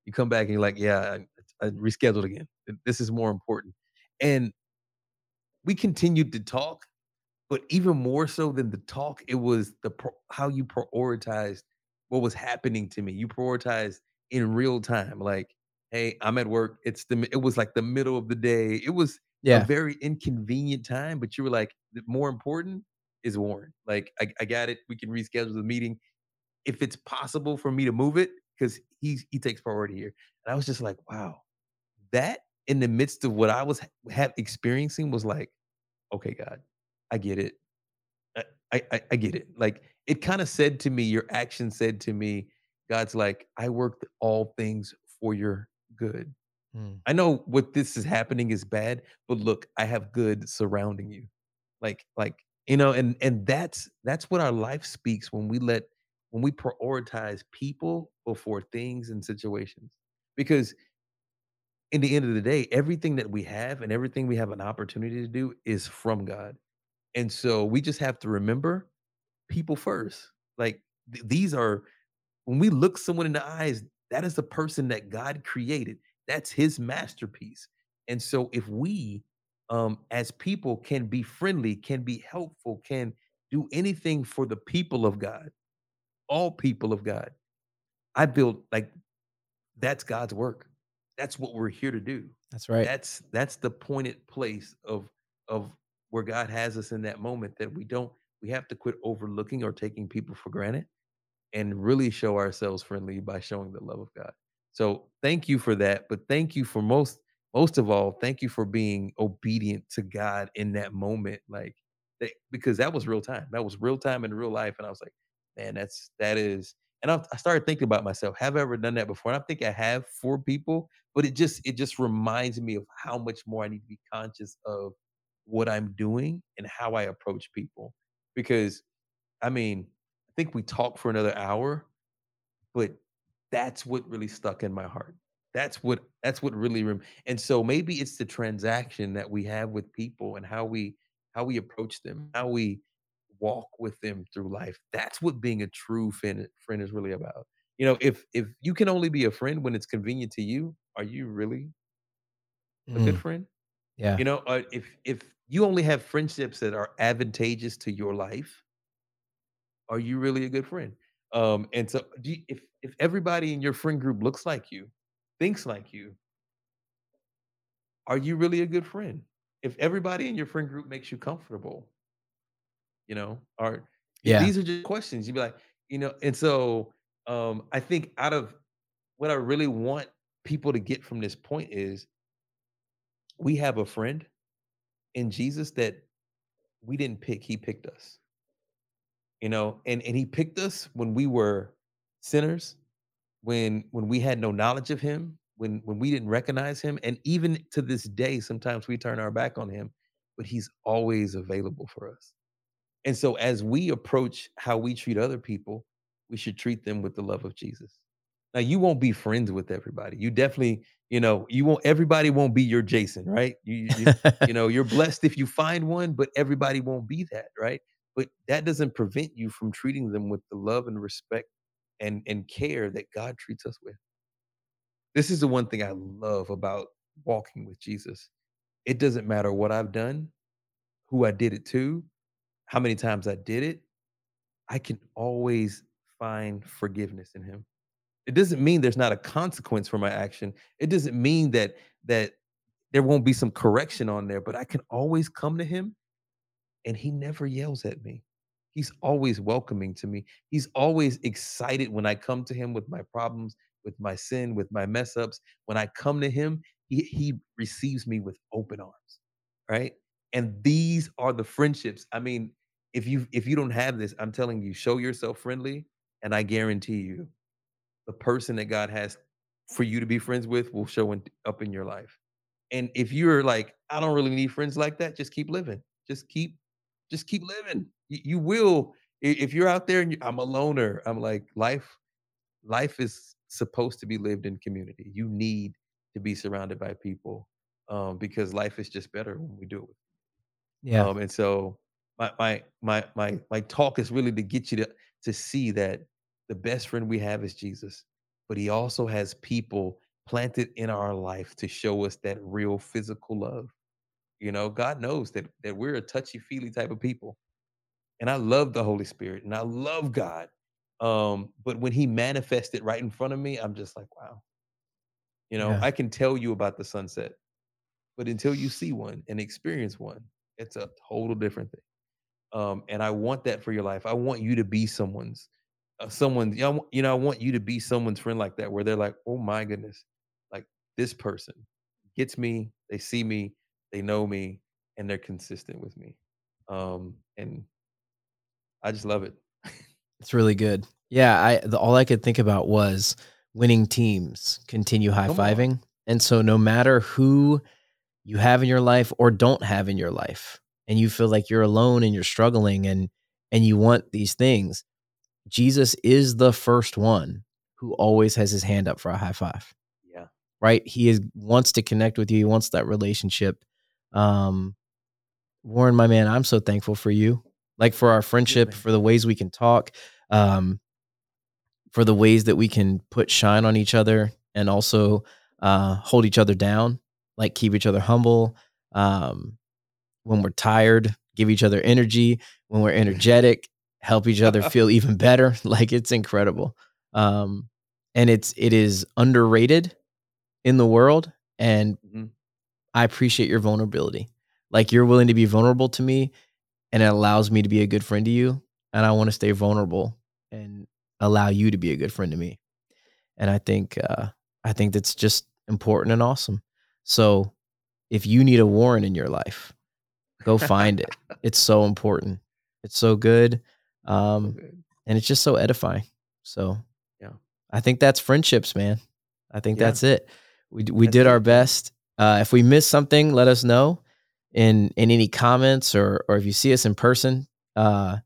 You come back and you're like, "Yeah, I, I rescheduled again. This is more important." And we continued to talk but even more so than the talk, it was the pro- how you prioritized what was happening to me. You prioritized in real time, like, hey, I'm at work. It's the it was like the middle of the day. It was yeah. a very inconvenient time, but you were like, more important is Warren. Like, I, I got it. We can reschedule the meeting if it's possible for me to move it because he he takes priority here. And I was just like, wow, that in the midst of what I was ha- experiencing was like, okay, God, I get it. I, I, I get it. Like it kind of said to me, your action said to me, God's like, I worked all things for your good. Mm. I know what this is happening is bad, but look, I have good surrounding you. Like, like, you know, and and that's that's what our life speaks when we let when we prioritize people before things and situations. Because in the end of the day, everything that we have and everything we have an opportunity to do is from God. And so we just have to remember people first. Like th- these are when we look someone in the eyes, that is the person that God created. That's his masterpiece. And so if we um as people can be friendly, can be helpful, can do anything for the people of God, all people of God. I build like that's God's work. That's what we're here to do. That's right. That's that's the pointed place of of where God has us in that moment that we don't we have to quit overlooking or taking people for granted and really show ourselves friendly by showing the love of God. So thank you for that. But thank you for most, most of all, thank you for being obedient to God in that moment. Like that, because that was real time. That was real time in real life. And I was like, man, that's that is. And I, I started thinking about myself. Have I ever done that before? And I think I have for people, but it just it just reminds me of how much more I need to be conscious of what I'm doing and how I approach people. Because I mean, I think we talk for another hour, but that's what really stuck in my heart. That's what that's what really rem- and so maybe it's the transaction that we have with people and how we how we approach them, how we walk with them through life. That's what being a true friend, friend is really about. You know, if if you can only be a friend when it's convenient to you, are you really a good Mm, friend? yeah. You know, uh, if if you only have friendships that are advantageous to your life, are you really a good friend? Um, and so, do you, if if everybody in your friend group looks like you, thinks like you, are you really a good friend? If everybody in your friend group makes you comfortable, you know, are Yeah. these are just questions. You'd be like, you know, and so um, I think out of what I really want people to get from this point is we have a friend in Jesus that we didn't pick, he picked us. You know, and and he picked us when we were sinners, when when we had no knowledge of him, when when we didn't recognize him, and even to this day sometimes we turn our back on him, but he's always available for us. And so as we approach how we treat other people, we should treat them with the love of Jesus. Now you won't be friends with everybody. You definitely, you know, you won't everybody won't be your Jason, right? You you you know, you're [LAUGHS] blessed if you find one, but everybody won't be that, right? But that doesn't prevent you from treating them with the love and respect and and care that God treats us with. This is the one thing I love about walking with Jesus. It doesn't matter what I've done, who I did it to, how many times I did it, I can always find forgiveness in him. It doesn't mean there's not a consequence for my action. It doesn't mean that that there won't be some correction on there, but I can always come to him and he never yells at me. He's always welcoming to me. He's always excited when I come to him with my problems, with my sin, with my mess ups. When I come to him, he, he receives me with open arms, right? And these are the friendships. I mean, if you if you don't have this, I'm telling you, show yourself friendly, and I guarantee you, the person that God has for you to be friends with will show in, up in your life. And if you're like, I don't really need friends like that, just keep living. Just keep, just keep living. You, you will. If you're out there and you, I'm a loner, I'm like life. Life is supposed to be lived in community. You need to be surrounded by people um, because life is just better when we do it. Yeah. Um, and so my my my my my talk is really to get you to to see that the best friend we have is Jesus, but he also has people planted in our life to show us that real physical love. You know, God knows that that we're a touchy-feely type of people. And I love the Holy Spirit and I love God. Um, but when he manifested right in front of me, I'm just like, wow. You know, Yeah. I can tell you about the sunset, but until you see one and experience one, it's a total different thing. Um, and I want that for your life. I want you to be someone's, uh, someone. You know, you know, I want you to be someone's friend like that, where they're like, "Oh my goodness, like this person gets me. They see me. They know me, and they're consistent with me." Um, and I just love it. It's really good. Yeah, I the, all I could think about was winning teams continue high fiving, And so no matter who you have in your life or don't have in your life, and you feel like you're alone and you're struggling and and you want these things, Jesus is the first one who always has his hand up for a high five. yeah, Right? He is wants to connect with you. He wants that relationship. Um Warren, my man, I'm so thankful for you. Like for our friendship, for the ways we can talk. Um, for the ways that we can put shine on each other and also uh, hold each other down, like keep each other humble. Um, when we're tired, give each other energy. When we're energetic, help each other [LAUGHS] feel even better. [LAUGHS] Like it's incredible. Um, and it's it is underrated in the world. And Mhm. I appreciate your vulnerability. Like you're willing to be vulnerable to me, and it allows me to be a good friend to you. And I want to stay vulnerable and allow you to be a good friend to me. And I think uh, I think that's just important and awesome. So if you need a Warren in your life, go find it. [LAUGHS] It's so important. It's so good. Um, so good. and it's just so edifying. So yeah, I think that's friendships, man. I think yeah. that's it. We we that's did our best. Uh, if we miss something, let us know in in any comments or or if you see us in person. Uh,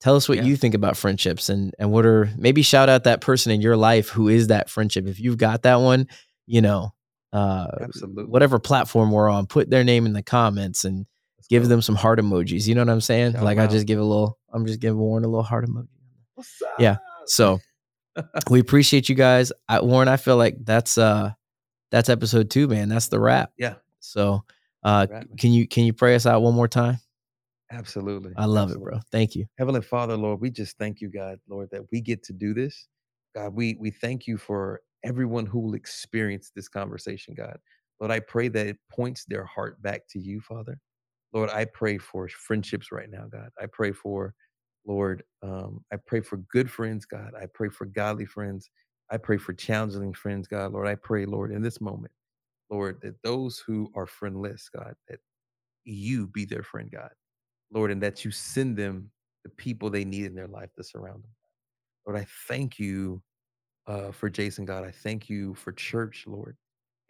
tell us what yeah. you think about friendships and and what are maybe shout out that person in your life who is that friendship. If you've got that one, you know, uh, absolutely whatever platform we're on, put their name in the comments and Let's give go. them some heart emojis. You know what I'm saying? Shout like I just give a little. I'm just giving Warren a little heart emoji. Yeah. So [LAUGHS] we appreciate you guys. I, Warren, I feel like that's uh that's episode two, man. That's the wrap. Yeah. So uh wrap, can you can you pray us out one more time? Absolutely. I love Absolutely. it, bro. Thank you. Heavenly Father, Lord, we just thank you, God, Lord, that we get to do this. God, we we thank you for everyone who will experience this conversation, God. Lord, I pray that it points their heart back to you, Father. Lord, I pray for friendships right now, God. I pray for Lord, um, I pray for good friends, God. I pray for godly friends. I pray for challenging friends, God. Lord, I pray, Lord, in this moment, Lord, that those who are friendless, God, that you be their friend, God. Lord, and that you send them the people they need in their life to surround them. Lord, I thank you uh, for Jason, God. I thank you for church, Lord.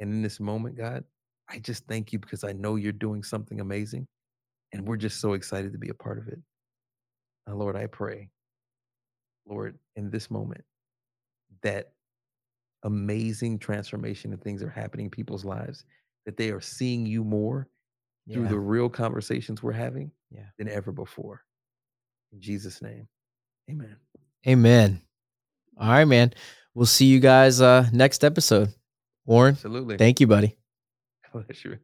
And in this moment, God, I just thank you because I know you're doing something amazing. And we're just so excited to be a part of it. Uh, Lord, I pray, Lord, in this moment, that amazing transformation and things are happening in people's lives, that they are seeing you more yeah. through the real conversations we're having yeah. than ever before. In Jesus' name, amen. Amen. All right, man. We'll see you guys uh next episode. Warren. Absolutely. Thank you, buddy. [LAUGHS] Pleasure.